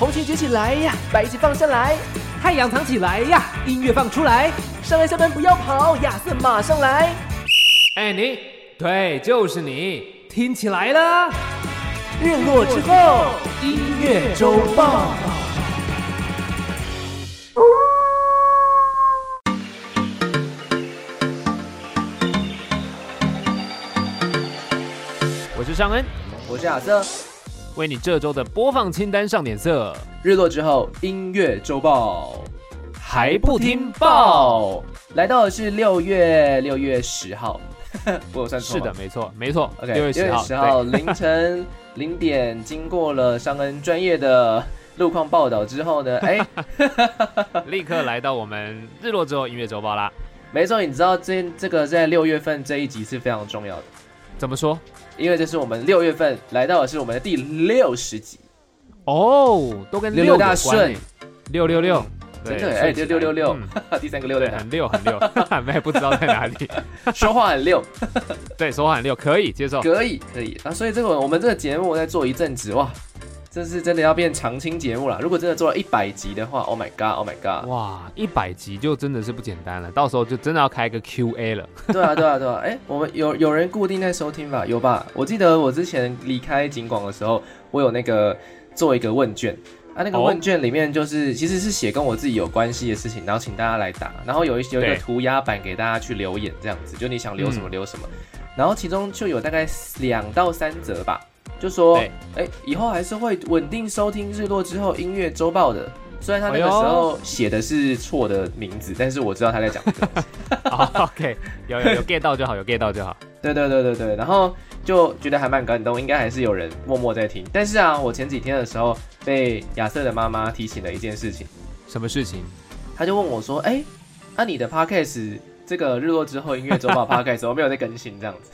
红旗举起来呀，白旗放下来，太阳藏起来呀，音乐放出来，上来下班不要跑，亚瑟马上来。哎，你，对，就是你，听起来了。日落之后，音乐周报。我是尚恩，我是亚瑟，为你这周的播放清单上点色。日落之后，音乐周报还不听报？来到的是六月六月十号，我有算错是的，没错，没错。OK，六月十号，十号凌晨 零点，经过了尚恩专业的路况报道之后呢，哎，对立刻来到我们日落之后音乐周报啦。没错，你知道这这个在六月份这一集是非常重要的，怎么说？因为这是我们六月份来到的是我们的第六十集，哦，都跟六六大顺。欸，六六六，真对的哎，六六六。六嗯，第三个六对，在哪？很六很溜，没不知道在哪里。说话很六，对，说话很六，可以接受。可以可以。啊，所以这个我们这个节目在做一阵子，哇，这是真的要变常青节目了。如果真的做到一百集的话，Oh my God，Oh my God，哇，一百集就真的是不简单了，到时候就真的要开个 Q&A 了。对啊对啊对啊，哎，我们有有人固定在收听吧？有吧？我记得我之前离开景广的时候，我有那个做一个问卷。啊，那个哦问卷里面就是其实是写跟我自己有关系的事情，然后请大家来答，然后有一有一个对涂鸦板给大家去留言，这样子，就你想留什么嗯留什么，然后其中就有大概两到三则吧，就说对，哎，以后还是会稳定收听日落之后音乐周报的。虽然他那个时候写的是错的名字，但是我知道他在讲这个东西。好，OK，有有有 get 到就好，有 get 到就好。对对对对对，然后就觉得还蛮感动，应该还是有人默默在听。但是啊，我前几天的时候被亚瑟的妈妈提醒了一件事情，什么事情？他就问我说：“哎，那、你的 podcast 这个日落之后音乐周报 podcast 怎么没有在更新这样子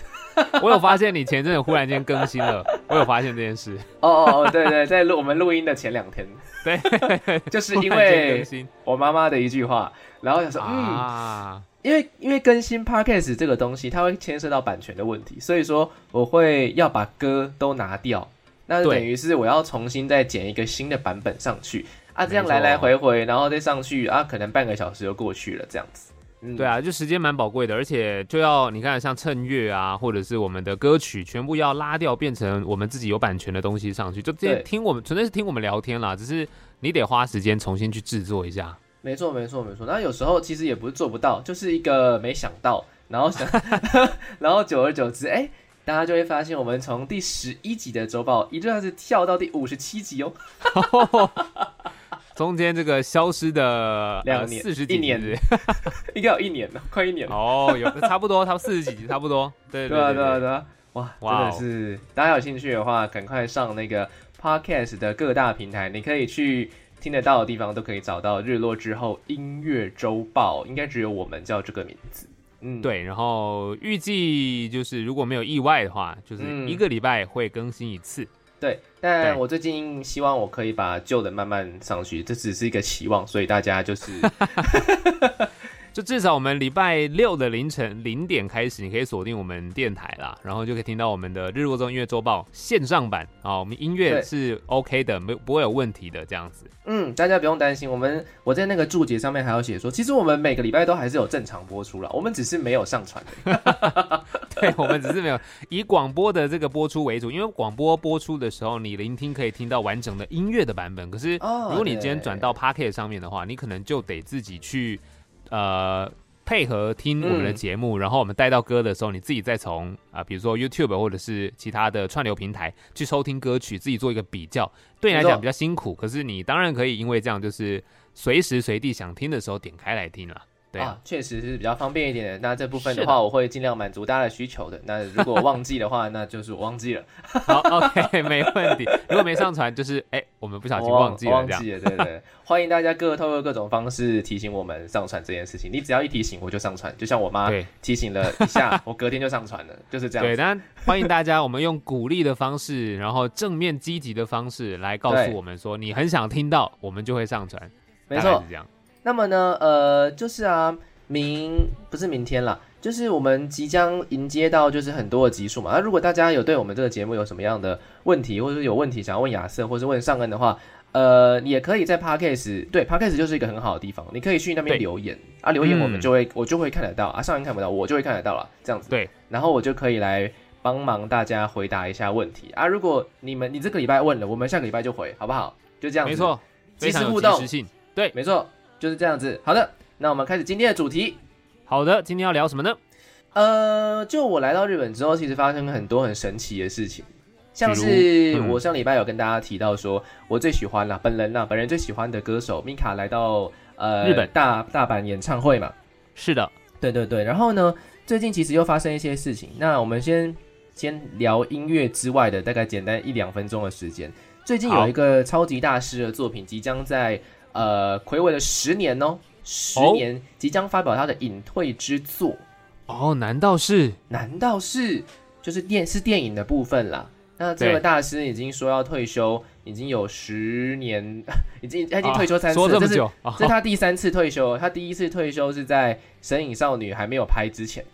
我有发现你前阵子忽然间更新了，我有发现这件事。？”哦哦哦，对对，在录我们录音的前两天，对，就是因为我妈妈的一句话，然后想说，嗯，啊，因为因为更新 podcast 这个东西，它会牵涉到版权的问题，所以说我会要把歌都拿掉，那对等于是我要重新再剪一个新的版本上去啊，这样来来回回，然后再上去啊，可能半个小时就过去了，这样子。嗯对，啊，就时间蛮宝贵的，而且就要你看像衬乐啊，或者是我们的歌曲，全部要拉掉，变成我们自己有版权的东西上去，就这听我们纯粹是听我们聊天啦，只是你得花时间重新去制作一下。没错没错没错。那有时候其实也不是做不到，就是一个没想到，然后想，然后久而久之，哎。大家就会发现，我们从第十一集的周报一下子跳到第五十七集哦。中间这个消失的两年四十几年集 应该有一年了，快一年了。哦，有差不多，差不多四十几集差不多，对对啊，对对哇，真的是，大家有兴趣的话，赶快上那个 podcast 的各大平台，你可以去听得到的地方都可以找到。日落之后音乐周报，应该只有我们叫这个名字。嗯，，对，然后预计就是如果没有意外的话，就是嗯一个礼拜会更新一次。对，但我最近希望我可以把旧的慢慢上去，这只是一个期望，所以大家就是 就至少我们礼拜六的凌晨零点开始，你可以锁定我们电台啦，然后就可以听到我们的日落中音乐周报线上版啊，我们音乐是 OK 的，没不会有问题的这样子。嗯，大家不用担心，我们我在那个注解上面还有写说，其实我们每个礼拜都还是有正常播出了，我们只是没有上传。对，我们只是没有以广播的这个播出为主，因为广播播出的时候，你聆听可以听到完整的音乐的版本。可是哦如果你今天转到 Pocket 上面的话，你可能就得自己去呃配合听我们的嗯节目，然后我们带到歌的时候，你自己再从啊、比如说 YouTube 或者是其他的串流平台去收听歌曲，自己做一个比较，对你来讲比较辛苦。可是你当然可以因为这样，就是随时随地想听的时候点开来听了。对确实是比较方便一点的。那这部分的话，我会尽量满足大家的需求的。那如果忘记的话，那就是我忘记了，好，OK，没问题。如果没上传，就是哎、我们不小心忘记了这样。忘记了，对对。欢迎大家各透过各种方式提醒我们上传这件事情。你只要一提醒，我就上传。就像我妈提醒了一下，我隔天就上传了，就是这样对，子。但欢迎大家，我们用鼓励的方式，然后正面积极的方式来告诉我们说，你很想听到，我们就会上传。没错是。这样。那么呢，呃，就是啊，明不是明天啦，就是我们即将迎接到就是很多的集数嘛。那如果大家有对我们这个节目有什么样的问题，或者是有问题想要问亚瑟，或是问尚恩的话，呃，也可以在 Podcast 对 Podcast 就是一个很好的地方，你可以去那边留言啊，留言我们嗯就会、我就会看得到啊，尚恩看不到，我就会看得到了，这样子。对，然后我就可以来帮忙大家回答一下问题啊。如果你们你这个礼拜问了，我们下个礼拜就回，好不好？就这样子。没，错，即时互动。对，没错，就是这样子。好的，那我们开始今天的主题。好的，今天要聊什么呢？呃，就我来到日本之后，其实发生很多很神奇的事情，像是我上礼拜有跟大家提到说，我最喜欢啦，本人啦，本人最喜欢的歌手米卡来到呃日本大大阪演唱会嘛。是的，对对对，然后呢，最近其实又发生一些事情。那我们先先聊音乐之外的，大概简单一两分钟的时间。最近有一个超级大师的作品，即将在呃魁违了十年哦，十哦年即将发表他的隐退之作。哦，难道是？难道是就是电是电影的部分啦？那这对个大师已经说要退休，已经有十年，已经他已经啊退休三次了，这是说这么久，哦这是他第三次退休。他第一次退休是在《神隐少女》还没有拍之前，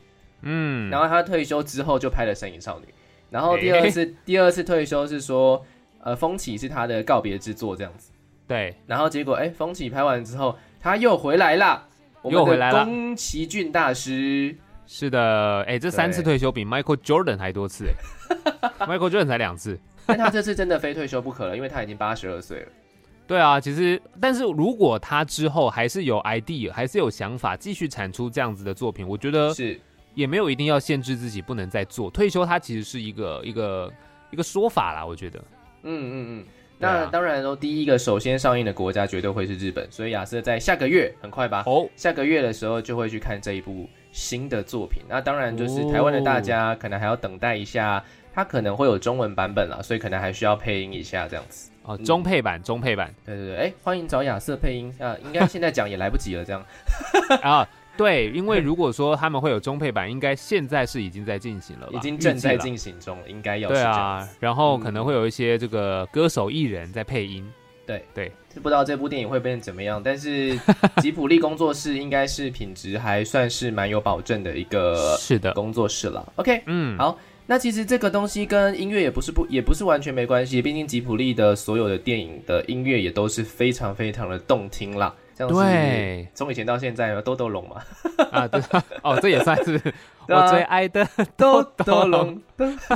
嗯，然后他退休之后就拍了《神隐少女》，然后第二次、第二次退休是说，呃，风起是他的告别之作这样子，对，然后结果哎，风起拍完之后他又回来啦，我们又回来了宫崎骏大师。是的，哎，这三次退休比 Michael Jordan 还多次，哎，Michael Jordan 才两次。但他这次真的非退休不可了，因为他已经八十二岁了。对啊，其实，但是如果他之后还是有 idea，还是有想法，继续产出这样子的作品，我觉得是，也没有一定要限制自己不能再做。退休，他其实是一个一个一个说法啦，我觉得。嗯嗯嗯。那当然喽，第一个首先上映的国家绝对会是日本，所以亚瑟在下个月很快吧，哦，下个月的时候就会去看这一部新的作品。那当然就是哦台湾的大家可能还要等待一下，它可能会有中文版本了，所以可能还需要配音一下这样子。哦，中配版，中配版对对对，哎，欢迎找亚瑟配音啊，应该现在讲也来不及了，这样。啊，对，因为 如果说他们会有中配版，应该现在是已经在进行了吧，已经正在进行中了，应该要是对啊然后嗯可能会有一些这个歌手艺人在配音，对。对。不知道这部电影会变成怎么样，但是吉普力工作室应该是品质还算是蛮有保证的一个是的，工作室了。OK，嗯，好那其实这个东西跟音乐也不是不也不是完全没关系，毕竟吉普力的所有的电影的音乐也都是非常非常的动听啦。像是对从以前到现在，豆豆龙嘛，啊，对，哦，这也算是 我最爱的，豆豆龙，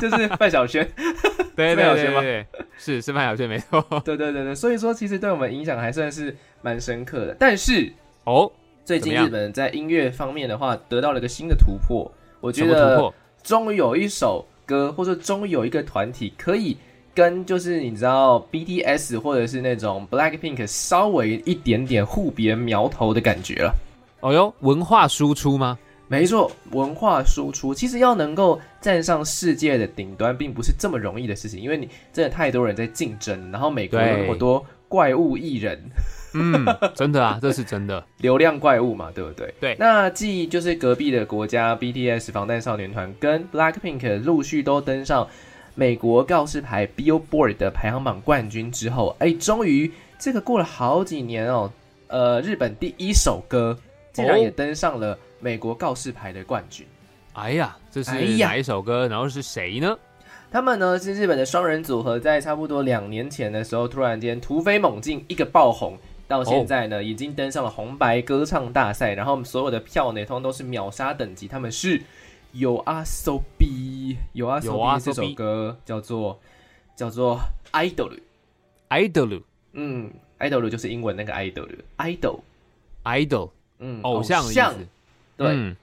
就是范晓萱。对对范晓萱吗对对对，是是范晓萱没错。对对对对，所以说其实对我们影响还算是蛮深刻的。但是哦，最近日本在音乐方面的话，得到了一个新的突破。我觉得？终于有一首歌，或者终于有一个团体可以跟就是你知道 BTS 或者是那种 Blackpink 稍微一点点互别苗头的感觉了。哦哟，文化输出吗？没错，文化输出其实要能够站上世界的顶端，并不是这么容易的事情，因为你真的太多人在竞争，然后美国有那么多怪物艺人，嗯，真的啊，这是真的。流量怪物嘛，对不对？对那继就是隔壁的国家 BTS 防弹少年团跟 Blackpink 陆续都登上美国告示牌 Billboard 的排行榜冠军之后，哎，终于这个过了好几年哦，呃，日本第一首歌竟然哦也登上了美国告示牌的冠军。哎呀，这是哪一首歌？然后是谁呢？他们呢是日本的双人组合，在差不多两年前的时候，突然间突飞猛进，一个爆红，到现在呢、已经登上了红白歌唱大赛，然后所有的票呢，通通都是秒杀等级。他们是有阿 so b 有啊有啊这首歌叫做叫做 idol，idol 嗯，idol 就是英文那个 idol idol，idol 嗯，偶像的意像。思。对。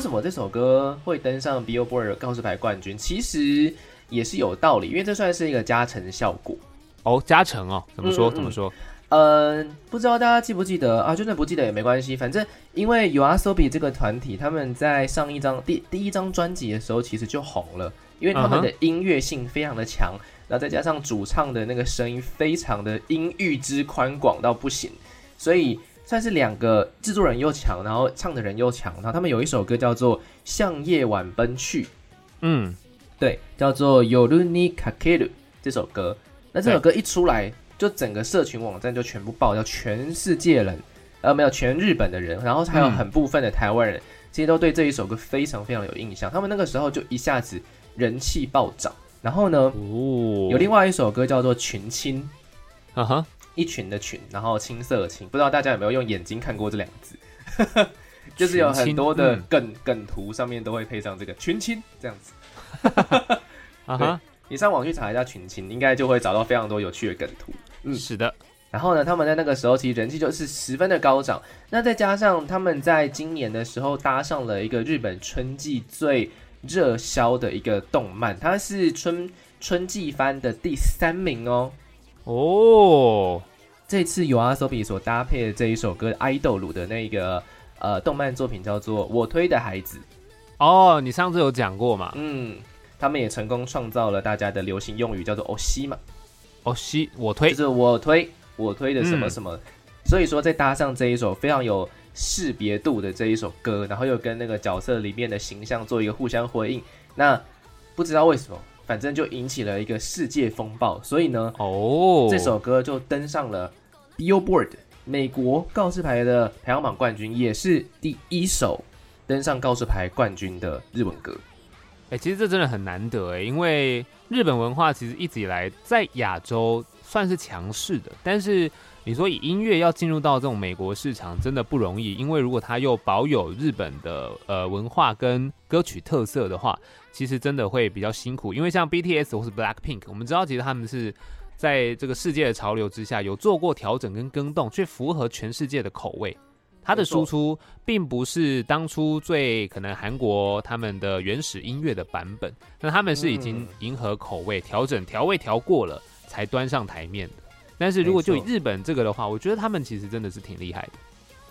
为什么这首歌会登上 Billboard 告示牌冠军？其实也是有道理，因为这算是一个加成效果。哦，加成哦，怎么说？嗯嗯怎么说？嗯，不知道大家记不记得啊？就算不记得也没关系，反正因为 YOASOBI 这个团体，他们在上一张第第一张专辑的时候，其实就红了，因为他们的音乐性非常的强，然后再加上主唱的那个声音非常的音域之宽广到不行，所以算是两个制作人又强，然后唱的人又强，然后他们有一首歌叫做《向夜晚奔去》，嗯，对，叫做《Yoruni Kakeru》这首歌。那这首歌一出来，就整个社群网站就全部爆掉，全世界人，呃，没有全日本的人，然后还有嗯很部分的台湾人，其实都对这一首歌非常非常有印象。他们那个时候就一下子人气暴涨。然后呢，哦，有另外一首歌叫做《群青》，啊哈，一群的群，然后青色的青，不知道大家有没有用眼睛看过这两个字？就是有很多的梗、梗图上面都会配上这个群青这样子。啊哈，你上网去查一下群青，应该就会找到非常多有趣的梗图。嗯是的，然后呢，他们在那个时候其实人气就是十分的高涨。那再加上他们在今年的时候搭上了一个日本春季最热销的一个动漫，它是春春季番的第三名哦。哦，这次有阿 Sobi 所搭配的这一首歌《爱豆鲁》的那个呃动漫作品叫做《我推的孩子》，哦，你上次有讲过嘛？嗯，他们也成功创造了大家的流行用语，叫做“哦西”嘛，哦，西我推，就是我推我推的什么什么。所以说，再搭上这一首非常有识别度的这一首歌，然后又跟那个角色里面的形象做一个互相回应，那不知道为什么，反正就引起了一个世界风暴。所以呢，哦，这首歌就登上了 Billboard 美国告示牌的排行榜冠军，也是第一首登上告示牌冠军的日文歌。哎、其实这真的很难得哎，因为日本文化其实一直以来在亚洲算是强势的，但是你说以音乐要进入到这种美国市场，真的不容易，因为如果它又保有日本的呃文化跟歌曲特色的话，其实真的会比较辛苦。因为像 BTS 或是 Blackpink，我们知道其实他们是在这个世界的潮流之下有做过调整跟更动，去符合全世界的口味。它的输出并不是当初最可能韩国他们的原始音乐的版本，那他们是已经嗯迎合口味、调整调味调过了才端上台面的。但是如果就以日本这个的话，我觉得他们其实真的是挺厉害的。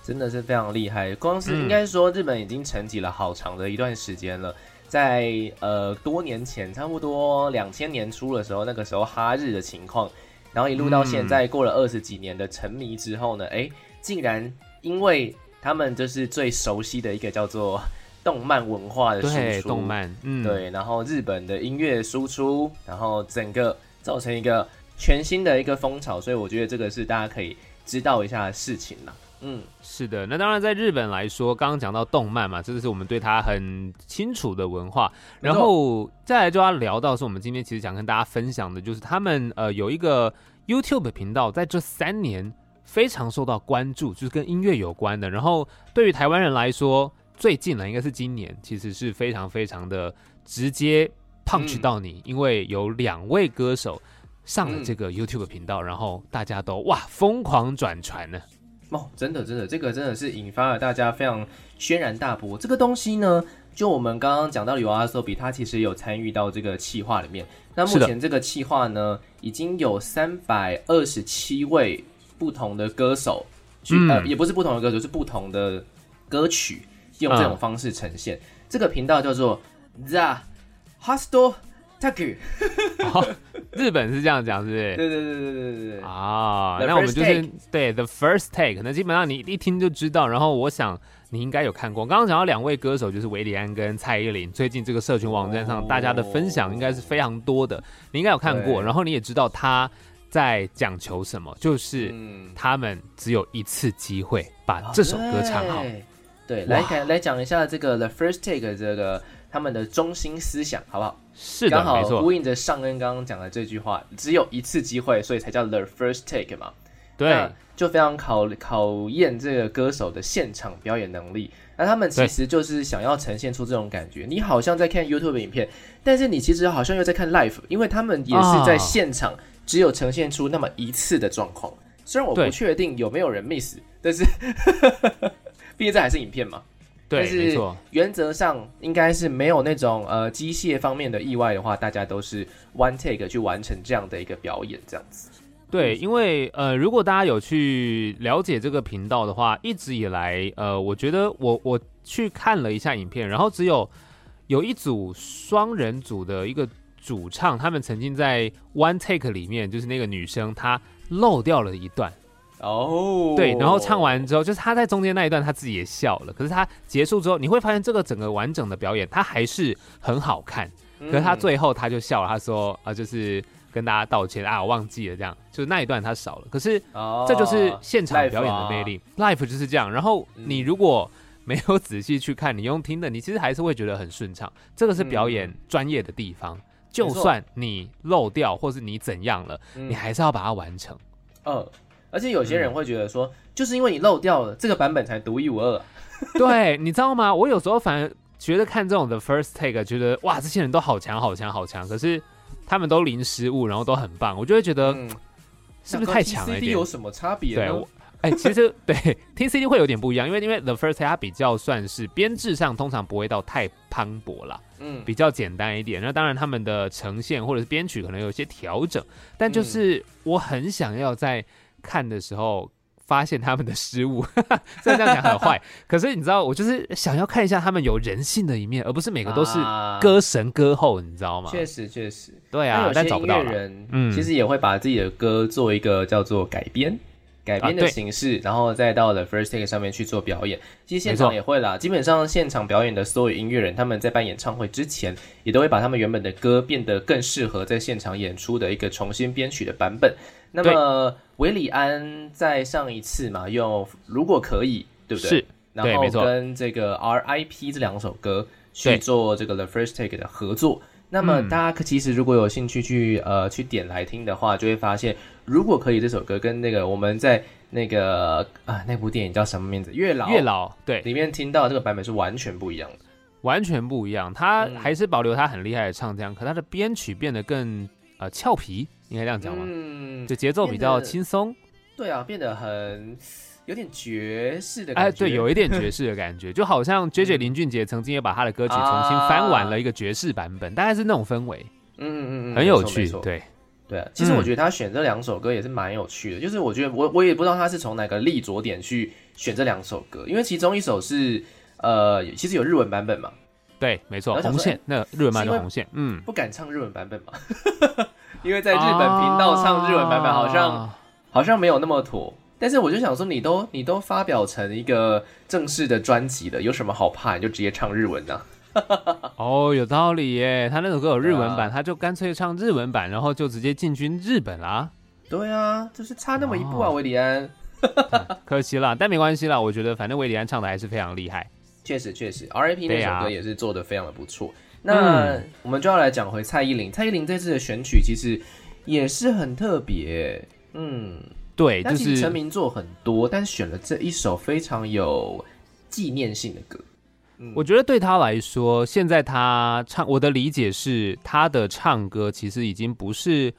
真的是非常厉害。光是嗯应该说，日本已经沉寂了好长的一段时间了。在呃多年前，差不多两千年初的时候，那个时候哈日的情况，然后一路到现在，过了二十几年的沉迷之后呢，哎，竟然因为他们就是最熟悉的一个叫做动漫文化的输对，出，动漫，嗯，，对，然后日本的音乐输出，然后整个造成一个全新的一个风潮，所以我觉得这个是大家可以知道一下的事情啦。嗯，是的。那当然，在日本来说，刚刚讲到动漫嘛，这个是我们对它很清楚的文化。然后再来就要聊到是我们今天其实想跟大家分享的，就是他们呃有一个 YouTube 频道，在这三年非常受到关注，就是跟音乐有关的。然后对于台湾人来说，最近呢应该是今年，其实是非常非常的直接 punch 嗯到你，因为有两位歌手上了嗯这个 YouTube 频道，然后大家都哇疯狂转传呢。哦，真的真的，这个真的是引发了大家非常轩然大波。这个东西呢，就我们刚刚讲到的有阿 o b 他其实有参与到这个企划里面。那目前这个企划呢，已经有三百二十七位不同的歌手去，嗯呃，也不是不同的歌手，是不同的歌曲，用这种嗯方式呈现。这个频道叫做 The Hostel Taku。日本是这样讲，是不是？对对对对对对对。啊那我们就是对 the first take，那基本上你一听就知道。然后我想你应该有看过，刚刚讲到两位歌手就是韦礼安跟蔡依林，最近这个社群网站上哦大家的分享应该是非常多的，你应该有看过。然后你也知道他在讲求什么，就是嗯他们只有一次机会把这首歌唱好。对。对，来哇看来讲一下这个 The First Take 这个他们的中心思想，好不好？是的，刚好没错呼，应着上恩刚刚讲的这句话，只有一次机会，所以才叫 The First Take 嘛。对，就非常考考验这个歌手的现场表演能力。那他们其对实就是想要呈现出这种感觉，你好像在看 YouTube 影片，但是你其实好像又在看 Live，因为他们也是在啊现场，只有呈现出那么一次的状况。虽然我不对确定有没有人 miss，但是 毕竟这还是影片嘛。对，但是没错，原则上应该是没有那种呃机械方面的意外的话，大家都是 one take 去完成这样的一个表演，这样子。对，因为呃，如果大家有去了解这个频道的话，一直以来，呃，我觉得我我去看了一下影片，然后只有有一组双人组的一个主唱，他们曾经在 One Take 里面，就是那个女生她漏掉了一段，哦，对，然后唱完之后，就是他在中间那一段他自己也笑了，可是他结束之后，你会发现这个整个完整的表演，他还是很好看。嗯，可是他最后他就笑了，他说啊，就是跟大家道歉啊，我忘记了这样，就是那一段他少了。可是哦这就是现场表演的魅力、l i f e 就是这样。然后你如果没有仔细去看，你用听的，你其实还是会觉得很顺畅。这个是表演专业的地方，就算你漏掉或是你怎样了，嗯你还是要把它完成。嗯，而且有些嗯人会觉得说，就是因为你漏掉了这个版本才独一无二啊。对，你知道吗？我有时候反而觉得看这种的 first take，觉得哇，这些人都好强，好强，好强。可是他们都零失误，然后都很棒，我就会觉得、嗯，是不是太强了一 CD 点有？什么差别呢对我？哎、其实对听 CD 会有点不一样，因为因为 the first take 它比较算是编制上通常不会到太磅礴啦，嗯，比较简单一点。那当然他们的呈现或者是编曲可能有一些调整，但就是我很想要在看的时候。发现他们的失误，虽然这样讲很坏，可是你知道，我就是想要看一下他们有人性的一面，而不是每个都是啊歌神歌后，你知道吗？确实确实，对啊，但找不到人，嗯其实也会把自己的歌做一个叫做改编。改编的形式，然后再到了 first take 上面去做表演。其实现场也会啦，基本上现场表演的所有音乐人，他们在办演唱会之前，也都会把他们原本的歌变得更适合在现场演出的一个重新编曲的版本。那么韦礼安在上一次嘛，用如果可以，对不对？是，然后跟这个 R.I.P 这两首歌去做这个 The First Take 的合作。那么嗯大家可其实如果有兴趣去呃去点来听的话，就会发现，如果可以这首歌跟那个我们在那个啊那部电影叫什么名字？月老月老对里面听到这个版本是完全不一样的。完全不一样，他嗯还是保留他很厉害的唱腔，可他的编曲变得更呃俏皮，应该这样讲吗？嗯，就节奏比较轻松，对啊，变得很有点爵士的感哎，觉。对，有一点爵士的感觉，就好像 J J 林俊杰曾经也把他的歌曲重新翻完了一个爵士版本，大概是那种氛围，嗯嗯很有趣对，对啊，其实嗯我觉得他选这两首歌也是蛮有趣的，就是我觉得我我也不知道他是从哪个立着点去选这两首歌，因为其中一首是呃，其实有日文版本嘛，对，没错，红线，那日文版的红线，嗯，不敢唱日文版本嘛，因为在日本频道唱日文版本好像、啊。好像没有那么妥。但是我就想说，你都你都发表成一个正式的专辑了，有什么好怕？你就直接唱日文呢、哦，有道理耶，他那首歌有日文版，啊他就干脆唱日文版，然后就直接进军日本啦。对啊，就是差那么一步啊，哦维里安。可惜啦，但没关系啦，我觉得反正维里安唱的还是非常厉害。确实确实，R.A.P 那对啊首歌也是做的非常的不错。那嗯我们就要来讲回蔡依林，蔡依林这次的选曲其实也是很特别，嗯，对，就是成名作很多，但选了这一首非常有纪念性的歌。我觉得对他来说，现在他唱，我的理解是，他的唱歌其实已经不是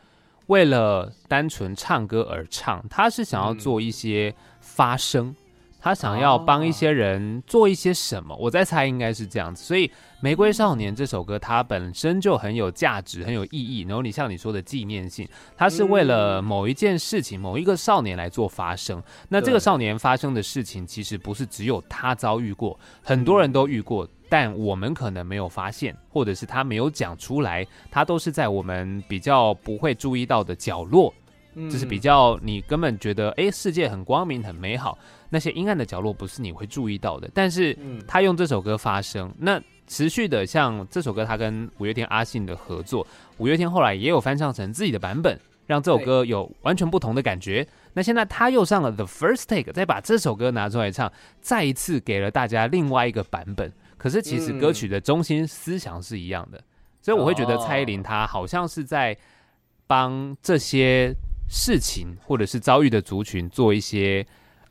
为了单纯唱歌而唱，他是想要做一些发声，他想要帮一些人做一些什么。我在猜应该是这样子，所以《玫瑰少年》这首歌它本身就很有价值、很有意义。然后你像你说的纪念性，它是为了某一件事情、某一个少年来做发声。那这个少年发生的事情，其实不是只有他遭遇过，很多人都遇过，但我们可能没有发现，或者是他没有讲出来，他都是在我们比较不会注意到的角落，就是比较你根本觉得，诶，世界很光明、很美好，那些阴暗的角落不是你会注意到的。但是嗯他用这首歌发声，那持续的像这首歌，他跟五月天阿信的合作，五月天后来也有翻唱成自己的版本，让这首歌有完全不同的感觉。那现在他又上了 The First Take，再把这首歌拿出来唱，再一次给了大家另外一个版本。可是其实歌曲的中心思想是一样的，所以我会觉得蔡依林她好像是在帮这些事情或者是遭遇的族群做一些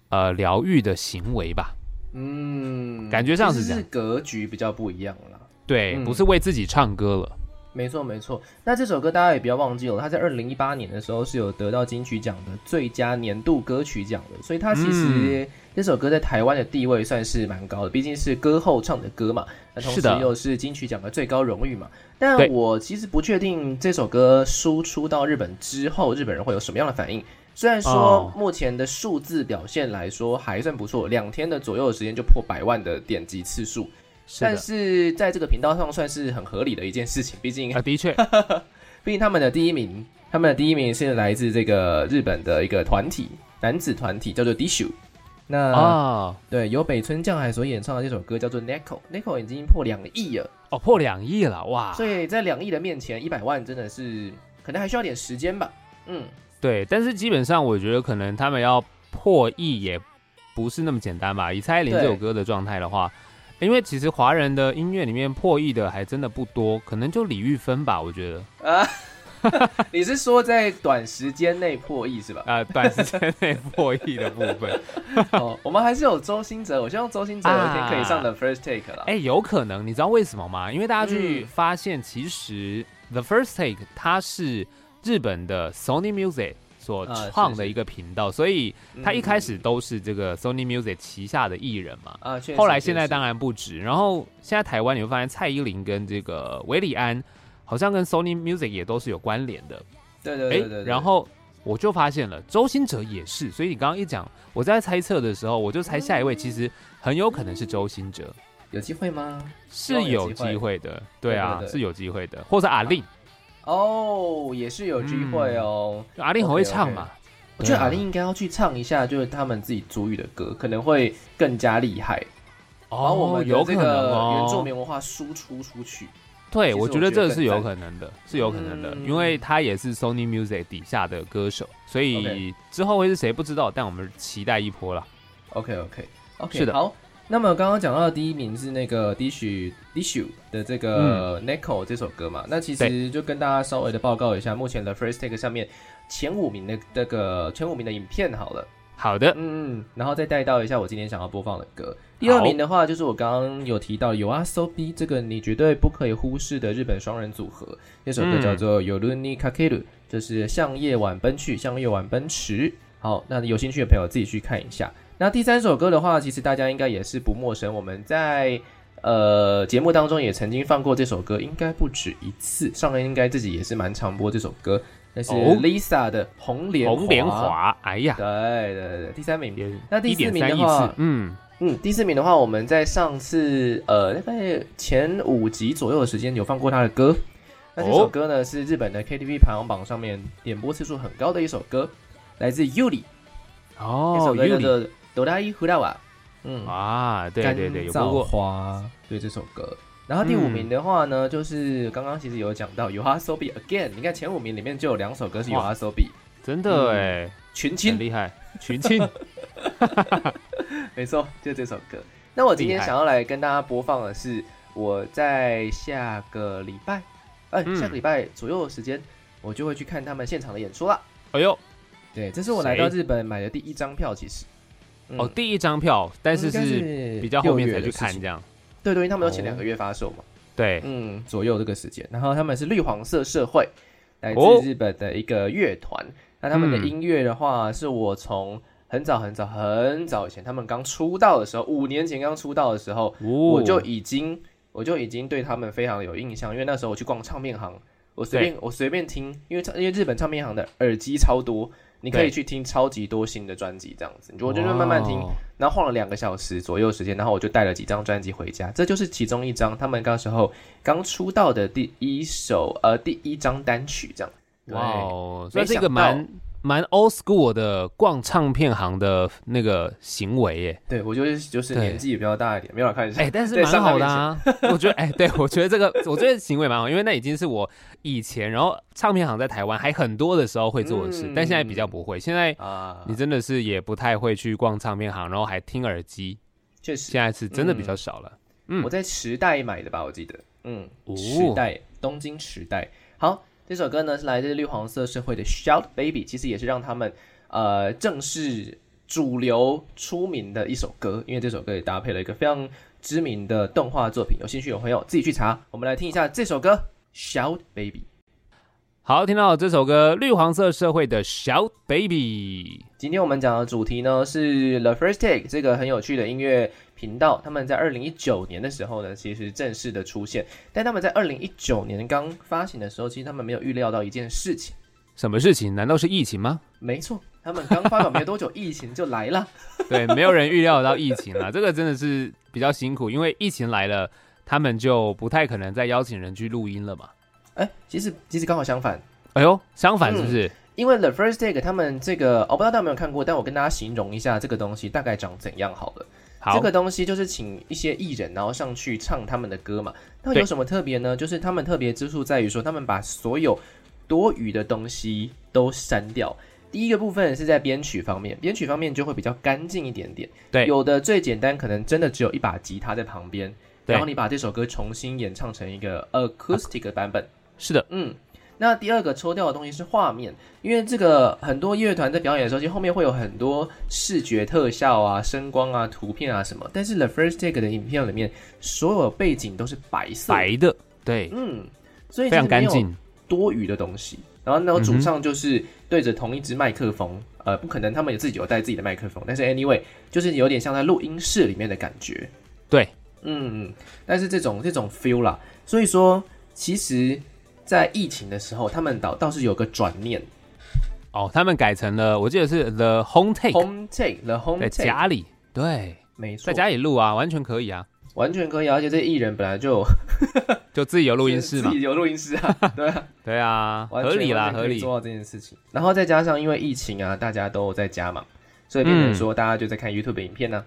呃疗愈的行为吧。嗯，感觉上是这样是格局比较不一样了。对，嗯不是为自己唱歌了。没错没错，那这首歌大家也不要忘记了，它在二零一八年的时候是有得到金曲奖的最佳年度歌曲奖的，所以它其嗯实这首歌在台湾的地位算是蛮高的，毕竟是歌后唱的歌嘛，那同时又是金曲奖的最高荣誉嘛。但我其实不确定这首歌输出到日本之后，日本人会有什么样的反应。虽然说哦目前的数字表现来说还算不错，两天的左右的时间就破百万的点击次数，但是的，是在这个频道上算是很合理的一件事情，毕竟 啊，的确，毕竟他们的第一名他们的第一名是来自这个日本的一个团体，男子团体叫做 Dishu。那、啊，对由北村匠海所演唱的这首歌叫做 Neko，Neko 已经破两亿了，哦，破两亿了，哇！所以在两亿的面前，一百万真的是可能还需要点时间吧。嗯，对，但是基本上我觉得可能他们要破亿也不是那么简单吧。以蔡依林这首歌的状态的话，因为其实华人的音乐里面破亿的还真的不多，可能就李玉芬吧，我觉得。啊，你是说在短时间内破亿是吧？啊、短时间内破亿的部分，哦，我们还是有周星哲，我希望周星哲有一天可以上的 First Take 了。哎、有可能，你知道为什么吗？因为大家去嗯发现，其实 The First Take 它是日本的 Sony Music 所创的一个频道，所以他一开始嗯都是这个 Sony Music 旗下的艺人嘛。后来现在当然然不止，然后现在台湾你会发现蔡依林跟这个韦礼安好像跟 Sony Music 也都是有关联的。对对哎对然后我就发现了周兴哲也是，所以你刚刚一讲，我在猜测的时候，我就猜下一位其实很有可能是周兴哲，有机会吗？是有有机会的，对啊，是有机会的，或者阿令，哦，也是有机会哦。阿令很会唱嘛，我觉得阿令应该要去唱一下，就是他们自己主语的歌，可能会更加厉害，哦我哦，们有可能原住民文化输出出去。对，我觉得这个是有可能的，是有可能的，嗯因为他也是 Sony Music 底下的歌手，所以之后会是谁不知道，但我们期待一波了。OK OK OK，是的好。那么刚刚讲到的第一名是那个 Dishu Dishu 的这个 Neko 这首歌嘛？那其实就跟大家稍微的报告一下，目前的 First Take 上面前五名的这个前五名的影片好了。好的，嗯，嗯，然后再带到一下我今天想要播放的歌。第二名的话，就是我刚刚有提到有啊 So B 这个你绝对不可以忽视的日本双人组合，那首歌嗯叫做 Yoruni Kakeru，就是向夜晚奔去，向夜晚奔驰。好，那有兴趣的朋友自己去看一下。那第三首歌的话，其实大家应该也是不陌生，我们在呃节目当中也曾经放过这首歌，应该不止一次。上人应该自己也是蛮常播这首歌，那是哦 Lisa 的《红莲红莲华，哎呀，对对对，第三名。那第四名的话，嗯，嗯，第四名的话，我们在上次呃大概前五集左右的时间有放过他的歌。那这首哦歌呢是日本的 KTV 排行榜上面点播次数很高的一首歌，来自 Yuri，这哦首，歌叫 Yuri 做《哆啦 A 胡大瓦》。嗯，啊，对干对对，有播过，花，对这首歌。然后第五名的话呢，就是刚刚其实有讲到《有哈 Sobi Again》，你看前五名里面就有两首歌是有哈 Sobi 真的嗯。哎，群青。很，厉害，群青，没错，就这首歌。那我今天想要来跟大家播放的是我在下个礼拜，哎、嗯。下个礼拜左右的时间，我就会去看他们现场的演出啦。哎呦，对，这是我来到日本买的第一张票，其实。嗯。哦，第一张票，但是是比较后面才去看6月的事情这样，对对，因为他们有请哦。两个月发售嘛，对，嗯，左右这个时间。然后他们是绿黄色社会，来自哦。日本的一个乐团。那他们的嗯。音乐的话，是我从很早很早很早以前，他们刚出道的时候，五年前刚出道的时候，哦。我就已经我就已经对他们非常的有印象，因为那时候我去逛唱片行，我随便我随便听，因为唱因为日本唱片行的耳机超多，你可以去听超级多新的专辑这样子，我就慢慢听，然后晃了两个小时左右时间，然后我就带了几张专辑回家，这就是其中一张他们那时候刚出道的第一首呃第一张单曲这样。对哇哦，没算是一个蛮蛮 old school 的逛唱片行的那个行为耶。对我就是就是年纪也比较大一点，没有啦看一下。哎、但是对蛮好的啊，我觉得，哎、对我觉得这个，我觉得行为蛮好，因为那已经是我以前，然后唱片行在台湾还很多的时候会做的事，嗯但现在比较不会。现在啊，你真的是也不太会去逛唱片行，然后还听耳机，确实现在是真的比较少了。嗯我在时代买的吧，我记得，嗯，哦时代东京时代。好，这首歌呢是来自绿黄色社会的《Shout Baby》，其实也是让他们呃正式主流出名的一首歌，因为这首歌也搭配了一个非常知名的动画作品，有兴趣的朋友自己去查。我们来听一下这首歌《Shout Baby》。好，听到这首歌《绿黄色社会的 Shout Baby》，今天我们讲的主题呢是 The First Take 这个很有趣的音乐频道，他们在二零一九年的时候呢，其实正式的出现，但他们在二零一九年刚发行的时候，其实他们没有预料到一件事情，什么事情？难道是疫情吗？没错，他们刚发表没多久，疫情就来了。对，没有人预料到疫情了，这个真的是比较辛苦，因为疫情来了，他们就不太可能再邀请人去录音了嘛。哎，其实其实刚好相反，哎呦，相反是不是？因为 The First Take 他们这个，我不知道大家有没有看过，但我跟大家形容一下这个东西大概长怎样好了。好，这个东西就是请一些艺人，然后上去唱他们的歌嘛。那有什么特别呢？就是他们特别之处在于说，他们把所有多余的东西都删掉。第一个部分是在编曲方面，编曲方面就会比较干净一点点。对有的最简单，可能真的只有一把吉他在旁边，然后你把这首歌重新演唱成一个 acoustic 的版本。是的，嗯，那第二个抽掉的东西是画面，因为这个很多乐团在表演的时候，其实后面会有很多视觉特效啊、声光啊、图片啊什么，但是 The First Take 的影片里面，所有背景都是白色，白的，对，嗯，所以非常干净。多余的东西。然后，然后主唱就是对着同一支麦克风，呃，不可能他们也自己有带自己的麦克风，但是 anyway，就是有点像在录音室里面的感觉。对，嗯，嗯，但是这种这种 feel 啦，所以说其实，在疫情的时候，他们倒倒是有个转念。哦，他们改成了，我记得是 The Home Take，，home take the home 在 take，在家里，对，没错，在家里录啊，完全可以啊，完全可以啊，而且这艺人本来就 就自己有录音室嘛。自，己有录音室啊，对啊，对啊，合理啦，合理。做到这件事情。然后再加上因为疫情啊，大家都在家嘛，所以变成说大家就在看 YouTube 的影片呢、啊，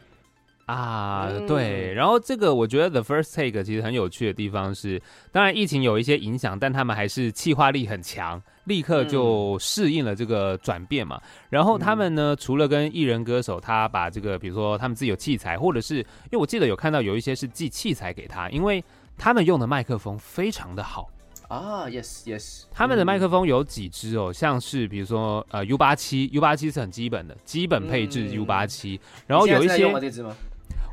嗯对，然后这个我觉得 The First Take 其实很有趣的地方是，当然疫情有一些影响，但他们还是气化力很强，立刻就适应了这个转变嘛。然后他们呢，除了跟艺人歌手，他把这个比如说他们自己有器材，或者是因为我记得有看到有一些是寄器材给他，因为他们用的麦克风非常的好。啊，yes yes，他们的麦克风有几支哦，像是比如说呃 U 八七，U 八七是很基本的基本配置嗯。U 八七，然后有一些吗这支吗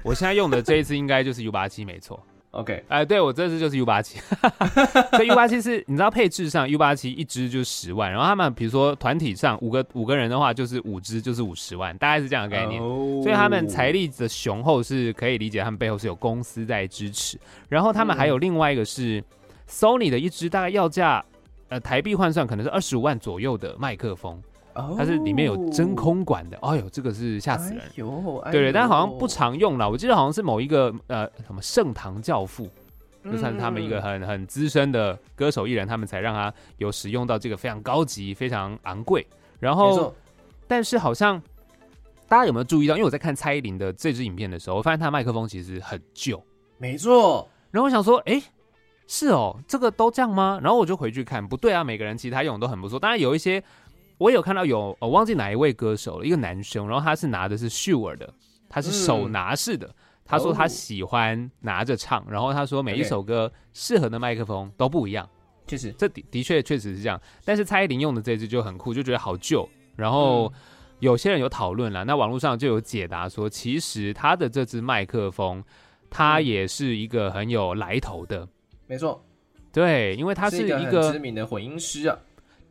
我现在用的这一支应该就是 U 八七，没错。？OK，哎、对我这支就是 U 八七，所以 U 八七是你知道配置上 U 八七一支就是十万，然后他们比如说团体上五个五个人的话，就是五支就是五十万，大概是这样的概念。哦所以他们财力的雄厚是可以理解，他们背后是有公司在支持。然后他们还有另外一个是 Sony 的一支大概要价呃台币换算可能是二十五万左右的麦克风，哦它是里面有真空管的。哎呦，这个是吓死人。哎呦，哎对对，但好像不常用了。我记得好像是某一个呃什么盛唐教父，嗯就算是他们一个很很资深的歌手艺人，他们才让他有使用到这个非常高级、非常昂贵。然后，但是好像大家有没有注意到？因为我在看蔡依林的这支影片的时候，我发现她麦克风其实很旧。没错，然后我想说，哎，是哦，这个都这样吗？然后我就回去看，不对啊，每个人其实他用的都很不错。当然有一些，我有看到有，我忘记哪一位歌手了，一个男生，然后他是拿的是 Shure 的，他是手拿式的。他说他喜欢拿着唱，然后他说每一首歌适合的麦克风都不一样。确实，这的的确确实是这样，但是蔡依林用的这支就很酷，就觉得好旧。然后嗯有些人有讨论了，那网络上就有解答说，其实他的这支麦克风，它嗯也是一个很有来头的。没错，对，因为他是是一个知名的混音师啊，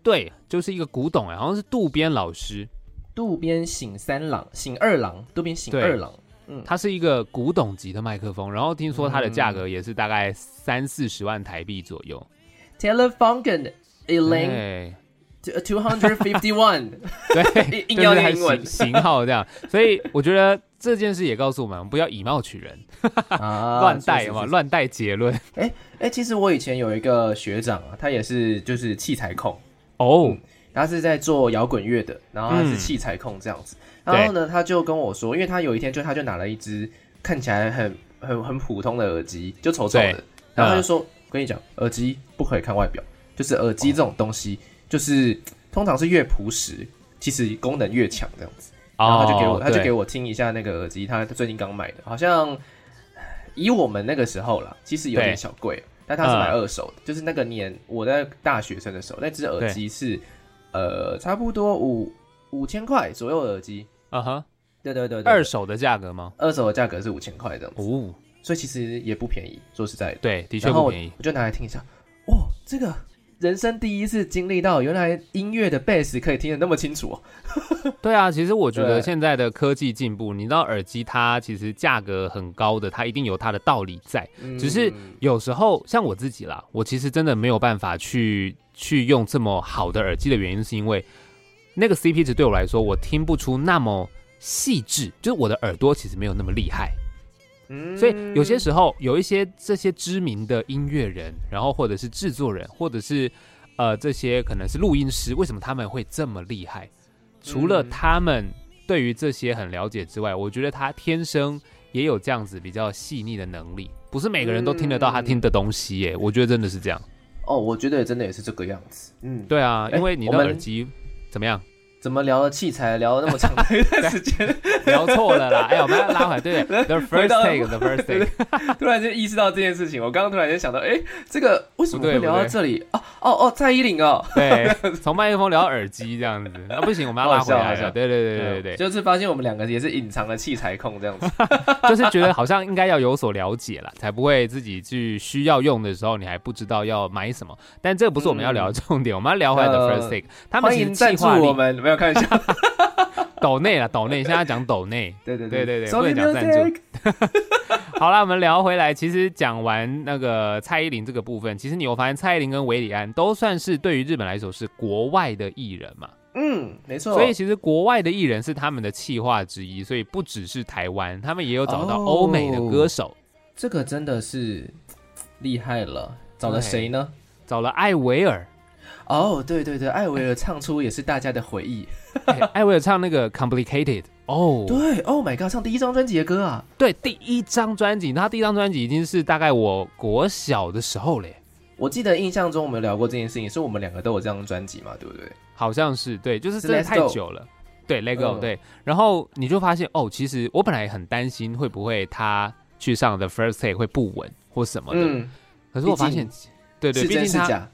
对，就是一个古董哎，好像是渡边老师，渡边醒三郎、醒二郎、渡边醒二郎，嗯，它是一个古董级的麦克风，然后听说它的价嗯格也是大概三四十万台币左右。Telefunken Eling 对 two hundred fifty one，对，硬硬要英文。型型号这样，所以我觉得这件事也告诉我们，不要以貌取人，啊乱带嘛，乱带结论。哎、其实我以前有一个学长啊，他也是就是器材控，哦，他是在做摇滚乐的，然后他是嗯器材控这样子。然后呢，他就跟我说，因为他有一天就他就拿了一只看起来很很很普通的耳机，就丑丑的，然后他就说：“我跟你讲，耳机不可以看外表，就是耳机这种东西，就是通常是越朴实，其实功能越强这样子。”然后他就给我，哦我，他就给我听一下那个耳机，他最近刚买的，好像以我们那个时候啦，其实有点小贵，但他是买嗯。二手的，就是那个年我在大学生的时候，那只耳机是呃差不多五五千块左右的耳机，啊哈，对对对对，二手的价格吗？二手的价格是五千块这样子，哦，所以其实也不便宜，说实在的。对，的确不便宜。我就拿来听一下，哦，这个人生第一次经历到，原来音乐的贝斯可以听得那么清楚哦。对啊，其实我觉得现在的科技进步，你知道耳机它其实价格很高的，它一定有它的道理在。只是嗯有时候像我自己啦，我其实真的没有办法去去用这么好的耳机的原因，是因为那个 CP 值对我来说，我听不出那么细致，就是我的耳朵其实没有那么厉害。嗯所以有些时候有一些这些知名的音乐人，然后或者是制作人，或者是呃这些可能是录音师，为什么他们会这么厉害？除了他们对于这些很了解之外，我觉得他天生也有这样子比较细腻的能力，不是每个人都听得到他听的东西耶。我觉得真的是这样。哦，我觉得真的也是这个样子。嗯，对啊，哎因为你的耳机怎么样？怎么聊了器材，聊了那么长的一段时间，聊错了啦！哎，我们要拉回来，对对，the first take，the first take，突然间意识到这件事情。我刚刚突然间想到，哎，这个为什么会聊到这里？哦哦哦，蔡依林哦，对，从麦克风聊到耳机这样子，那不行，我们要拉回来对对对对对对，就是发现我们两个也是隐藏的器材控这样子。就是觉得好像应该要有所了解了，才不会自己去需要用的时候，你还不知道要买什么。但这个不是我们要聊的重点，我们要聊回来的呃 first take，他们欢其实迎赞助计划力我们，没有看一下。抖内了，抖内，现在讲抖内。对对对对对不能讲赞助 好了，我们聊回来，其实讲完那个蔡依林这个部分，其实你有发现蔡依林跟韦礼安都算是对于日本来说是国外的艺人嘛，嗯，没错。所以其实国外的艺人是他们的企划之一，所以不只是台湾，他们也有找到哦欧美的歌手，这个真的是厉害了。找了谁呢？找了艾薇儿，哦，对对对，艾薇儿唱出也是大家的回忆。哎艾薇儿唱那个 Complicated，哦，对，Oh my god，唱第一张专辑的歌啊。对，第一张专辑，他第一张专辑已经是大概我国小的时候嘞，我记得印象中我们聊过这件事情，是我们两个都有这张专辑嘛，对不对？好像是对，就是是真的太久了。对，Let Go，、嗯对，然后你就发现哦，其实我本来很担心会不会他去上的 First Take 会不稳或什么的，嗯，可是我发现，对对，是毕竟是假？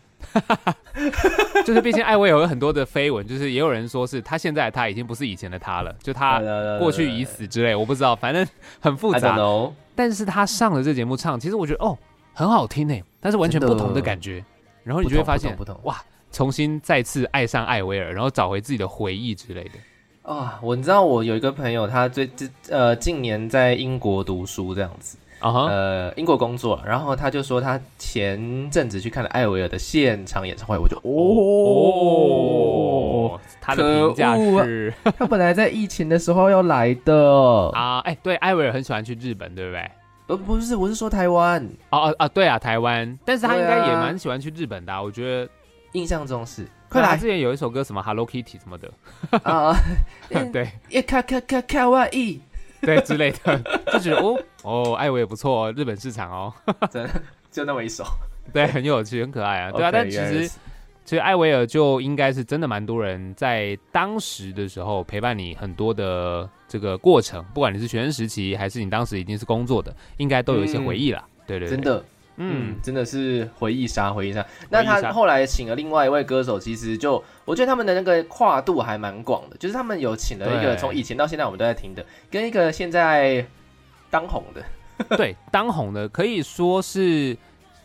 就是毕竟艾薇有很多的绯闻，就是也有人说是他现在他已经不是以前的他了，就他呃过去已死之类，我不知道，反正很复杂。know。但是他上了这节目唱，其实我觉得哦很好听诶，但是完全不同的感觉。然后你就会发现哇，重新再次爱上艾薇儿，然后找回自己的回忆之类的。啊，我知道我有一个朋友，他最近呃近年在英国读书这样子，啊哈，呃英国工作，然后他就说他前阵子去看了艾薇儿的现场演唱会，我就哦，他的评价是 他本来在疫情的时候要来的，啊，哎，对，艾薇儿很喜欢去日本，对不对？呃不是，我是说台湾，哦哦啊，对啊，台湾，但是他应该也蛮喜欢去日本的啊、我觉得。印象中是，快来。之前有一首歌什么 Hello Kitty 什么的，啊！对。耶卡卡卡卡哇伊，对之类的，就觉得哦哦，艾维也不错哦，日本市场哦，真的就那么一首，对，很有趣，很可爱啊，对啊但其实其实艾维尔就应该是真的蛮多人在当时的时候陪伴你很多的这个过程，不管你是学生时期还是你当时已经是工作的，应该都有一些回忆啦。对对对，真，的，嗯嗯，，真的是回忆杀，回忆杀。那他后来请了另外一位歌手，其实就我觉得他们的那个跨度还蛮广的，就是他们有请了一个从以前到现在我们都在听的，跟一个现在当红的，对，当红的可以说是，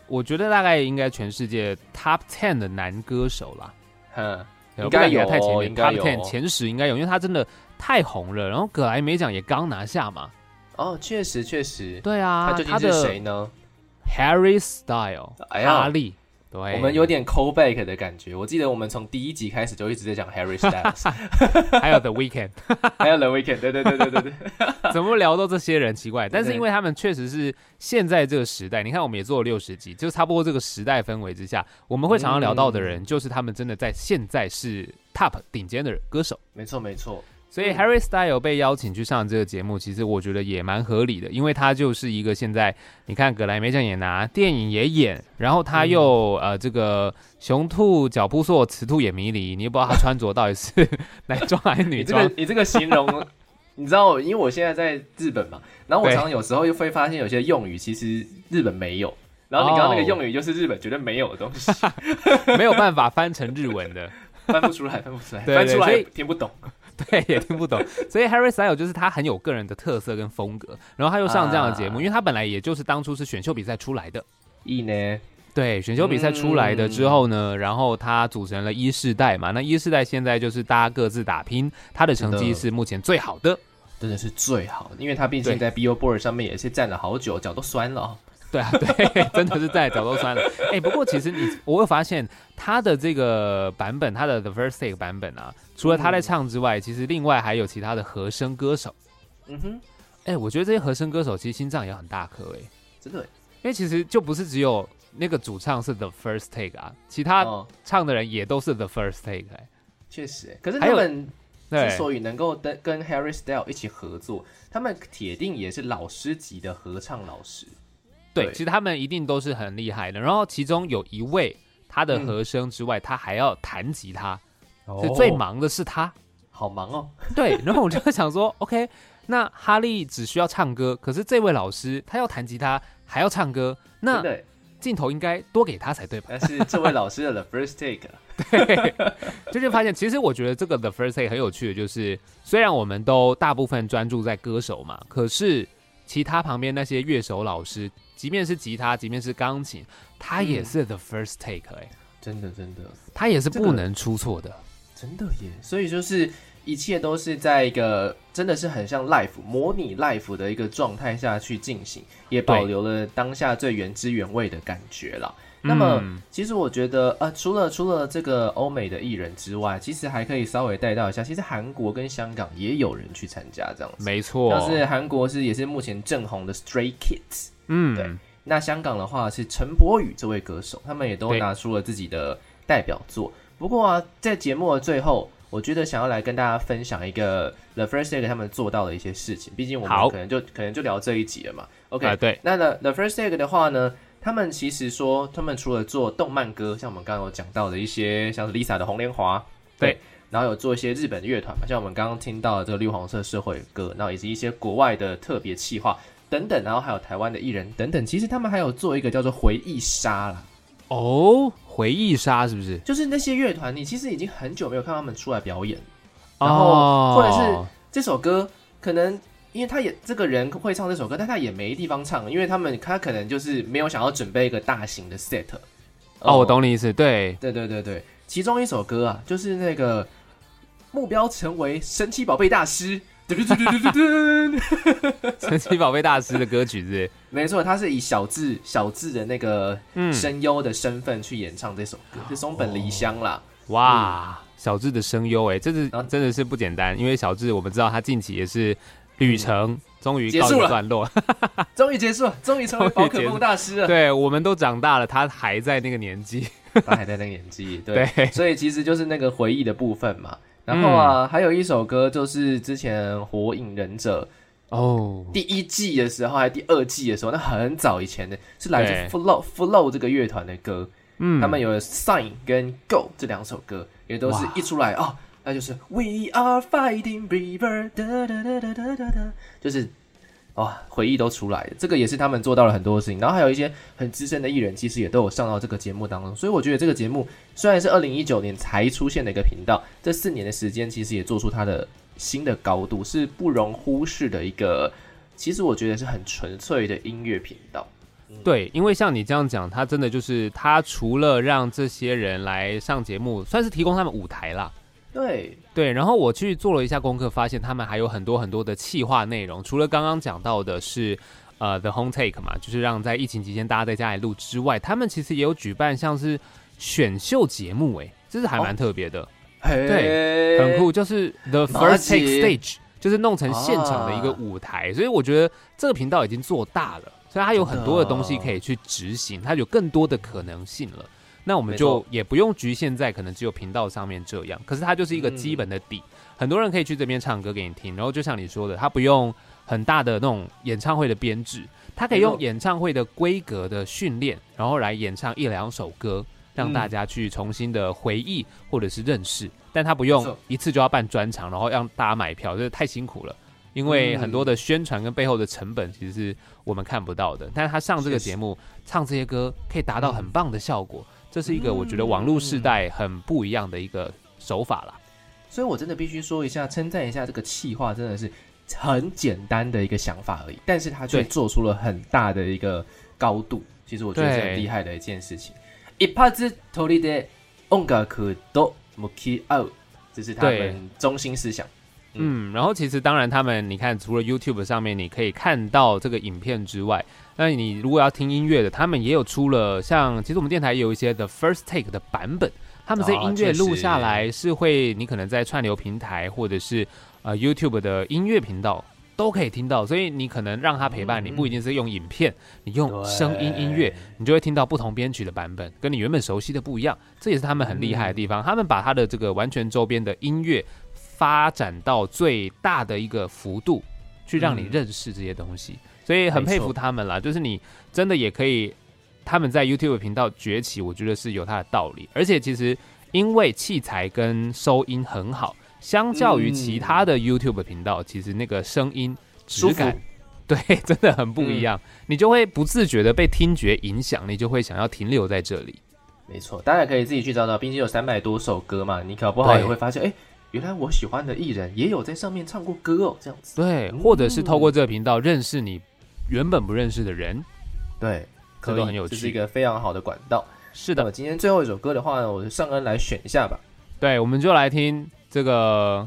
我觉得大概应该全世界 top ten 的男歌手啦。嗯，应该有太前面，top 应该有 ten 前十应该有，因为他真的太红了。然后葛莱美奖也刚拿下嘛。哦，确实确实，对啊，他究竟是谁呢？？Harry Style，哎呀哈利。对，我们有点 call back 的感觉。我记得我们从第一集开始就一直在讲 Harry Styles，还有 The Weekend，还有 The Weekend，对对对对对对，怎么聊到这些人奇怪？但是因为他们确实是现在这个时代，你看我们也做了六十集，就差不多这个时代氛围之下，我们会常常聊到的人，就是他们真的在现在是 top 顶尖的歌手。没错没错，所以嗯。Harry Style 被邀请去上这个节目，其实我觉得也蛮合理的，因为他就是一个现在你看格莱美奖也拿，电影也演，然后他又、呃这个雄兔脚扑朔，雌兔眼迷离，你也不知道他穿着到底是 男装还是女装。你这个。你这个形容，你知道，因为我现在在日本嘛，然后我常常有时候又会发现有些用语其实日本没有，然后你刚刚那个哦用语就是日本绝对没有的东西，没有办法翻成日文的，翻不出来，翻不出来，对翻出来听不懂。对，也听不懂。所以 Harry Style 就是他很有个人的特色跟风格，然后他又上这样的节目，啊因为他本来也就是当初是选秀比赛出来的。意呢？对，选秀比赛出来的之后呢，然后他组成了一世代嘛，那一世代现在就是大家各自打拼，他的成绩是目前最好的。真的是最好的，因为他毕竟在 Billboard 上面也是站了好久，脚都酸了哦。对啊，对，真的是在脚都酸了。哎、不过其实你，我会发现他的这个版本，他的 The First Take 版本啊，除了他在唱之外，其实另外还有其他的和声歌手。嗯哼，哎、我觉得这些和声歌手其实心脏也很大颗哎、真的耶，因为其实就不是只有那个主唱是 The First Take 啊，其他哦，唱的人也都是 The First Take 哎、确实欸，可是他们之所以能够跟跟 Harry Styles 一起合作，他们铁定也是老师级的合唱老师。对，其实他们一定都是很厉害的。然后其中有一位，他的嗯和声之外，他还要弹吉他，哦所以最忙的是他。好忙哦。对，然后我就想说，OK，那哈利只需要唱歌，可是这位老师他要弹吉他，还要唱歌，那镜头应该多给他才对吧？但是这位老师的 The First Take，对就是发现，其实我觉得这个 The First Take 很有趣的，就是虽然我们都大部分专注在歌手嘛，可是其他旁边那些乐手老师，即便是吉他，即便是钢琴，它也嗯是 The First Take 哎、真的真的它也是不能出错的。真的耶！所以就是一切都是在一个真的是很像 life 模拟 life 的一个状态下去进行，也保留了当下最原汁原味的感觉啦。那么，嗯其实我觉得，呃，除了除了这个欧美的艺人之外，其实还可以稍微带到一下，其实韩国跟香港也有人去参加这样子。没错，像是韩国是也是目前正红的 Stray Kids，嗯，对那香港的话是陈柏宇这位歌手，他们也都拿出了自己的代表作。不过啊，在节目的最后，我觉得想要来跟大家分享一个 The First Take 他们做到的一些事情。毕竟我们可能就可能就聊这一集了嘛。OK，、啊对那 The The First Take 的话呢，他们其实说，他们除了做动漫歌，像我们刚刚有讲到的一些，像是 Lisa 的《红莲华》，对，然后有做一些日本乐团嘛，像我们刚刚听到的这个绿黄色社会歌，然后以及一些国外的特别企划等等，然后还有台湾的艺人等等，其实他们还有做一个叫做回忆杀啦，哦，回忆杀是不是？就是那些乐团，你其实已经很久没有看他们出来表演，然后哦或者是这首歌可能。因为他也这个人会唱这首歌，但他也没地方唱，因为他们他可能就是没有想要准备一个大型的 set。哦，我懂你意思，对，对对对对，其中一首歌啊，就是那个目标成为神奇宝贝大师。神奇宝贝大师的歌曲是没错，他是以小智小智的那个嗯，声优的身份去演唱这首歌，是松本梨香啦。哇，小智的声优哎，这是真的是不简单，因为小智我们知道他近期也是旅程终于告一结束了。个段落，终于结束了，终于成为宝可梦大师了。对，我们都长大了，他还在那个年纪，他还在那个年纪，对，对，所以其实就是那个回忆的部分嘛。然后啊，还有一首歌就是之前《火影忍者》哦，第一季的时候，还是第二季的时候，那很早以前的，是来自 Flow Flow 这个乐团的歌。嗯。他们有 Sign 跟 Go 这两首歌，也都是一出来哦，那就是 We are fighting river，哒哒哒哒哒哒哒，就是哇，回忆都出来了。这个也是他们做到了很多事情，然后还有一些很资深的艺人，其实也都有上到这个节目当中。所以我觉得这个节目虽然是二零一九年才出现的一个频道，这四年的时间其实也做出它的新的高度，是不容忽视的一个。其实我觉得是很纯粹的音乐频道。对，因为像你这样讲，他真的就是他除了让这些人来上节目，算是提供他们舞台啦。对，对，然后我去做了一下功课，发现他们还有很多很多的企划内容，除了刚刚讲到的是。呃，The Home Take 嘛，就是让在疫情期间大家在家里录之外，他们其实也有举办像是选秀节目，哎，这是还蛮特别的。对很酷，就是 The First Take Stage，就是弄成现场的一个啊舞台，所以我觉得这个频道已经做大了，所以它有很多的东西可以去执行，它有更多的可能性了。那我们就也不用局限在可能只有频道上面这样，可是它就是一个基本的底，很多人可以去这边唱歌给你听，然后就像你说的，他不用很大的那种演唱会的编制，他可以用演唱会的规格的训练，然后来演唱一两首歌，让嗯大家去重新的回忆或者是认识。但他不用一次就要办专场，然后让大家买票，这太辛苦了。因为嗯很多的宣传跟背后的成本其实是我们看不到的，但是他上这个节目唱这些歌，可以达到很嗯。棒的效果，这是一个我觉得网络世代很不一样的一个手法啦。所以我真的必须说一下，称赞一下这个气话，真的是很简单的一个想法而已，但是他却做出了很大的一个高度。其实我觉得是很对厉害的一件事情。一帕兹头里的这是他对们中心思想。嗯，然后其实当然，他们你看，除了 YouTube 上面你可以看到这个影片之外，那你如果要听音乐的，他们也有出了像，其实我们电台也有一些 The First Take 的版本，他们这音乐录下来是会，你可能在串流平台或者是呃 YouTube 的音乐频道都可以听到。所以你可能让他陪伴你，嗯不一定是用影片，你用声音音乐，你就会听到不同编曲的版本，跟你原本熟悉的不一样。这也是他们很厉害的地方，他们把他的这个完全周边的音乐发展到最大的一个幅度，去让你嗯认识这些东西。所以很佩服他们啦，就是你真的也可以，他们在 YouTube 频道崛起，我觉得是有它的道理。而且其实因为器材跟收音很好，相较于其他的 YouTube 频道，其实那个声音质感。对，真的很不一样，你就会不自觉的被听觉影响，你就会想要停留在这里。没错，大家可以自己去找找，毕竟有三百多首歌嘛，你搞不好也会发现，哎，原来我喜欢的艺人也有在上面唱过歌哦，这样子。对，或者是透过这个频道认识你原本不认识的人。对，可以，这都很有趣这是一个非常好的管道。是的，今天最后一首歌的话呢，我上恩来选一下吧。对，我们就来听这个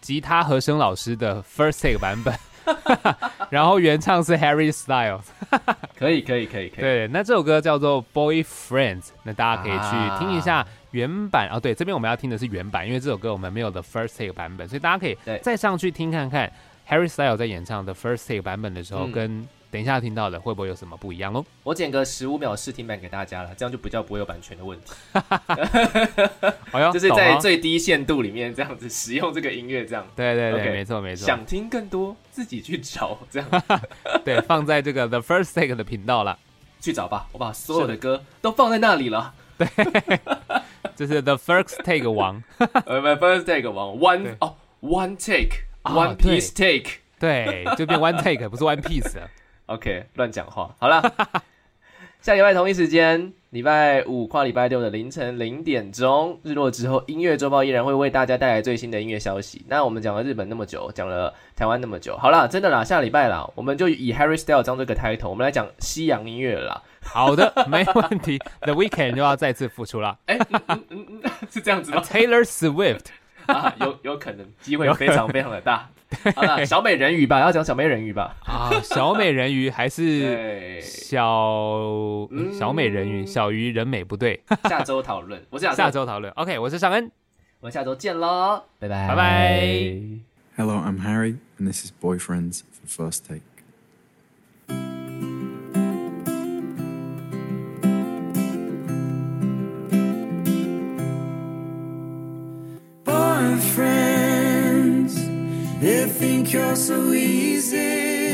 吉他和声老师的 First Take 版本，然后原唱是 Harry Styles。可以，可以，可以，可以。对，那这首歌叫做 Boyfriends，那大家可以啊去听一下原版哦。对，这边我们要听的是原版，因为这首歌我们没有的 First Take 版本，所以大家可以再上去听看看 Harry Styles 在演唱的 First Take 版本的时候，嗯跟等一下听到的会不会有什么不一样喽？我剪个十五秒试听版给大家了，这样就比较不会有版权的问题。哎呦，就是在最低限度里面这样子使用这个音乐，这样对对对没错没错，想听更多自己去找，这样 对放在这个 The First Take 的频道了。去找吧。我把所有的歌都放在那里了。对 这是 The First Take 王，呃，不，first take 王 one 哦，one take 啊 one 对 piece take。对，就变 One Take 不是 One Piece 了。OK，乱讲话。好了，下礼拜同一时间，礼拜五跨礼拜六的凌晨零点钟，日落之后，音乐周报依然会为大家带来最新的音乐消息。那我们讲了日本那么久，讲了台湾那么久，好了，真的啦，下礼拜啦，我们就以 Harry Styles 当这个 title，我们来讲西洋音乐啦。好的，没问题。The Weekend 又要再次复出了 哎、嗯嗯，是这样子吗？，Taylor Swift。啊，有有可能，机会非常非常的大。好了，小美人鱼吧，要讲小美人鱼吧。啊，小美人鱼还是，小嗯小美人鱼，小鱼人美不对，下周讨论，我是亚下周讨论。OK，我是尚恩，我们下周见喽，拜拜，拜拜。Hello, I'm Harry, and this is Boyfriends for First Take. cure so easy.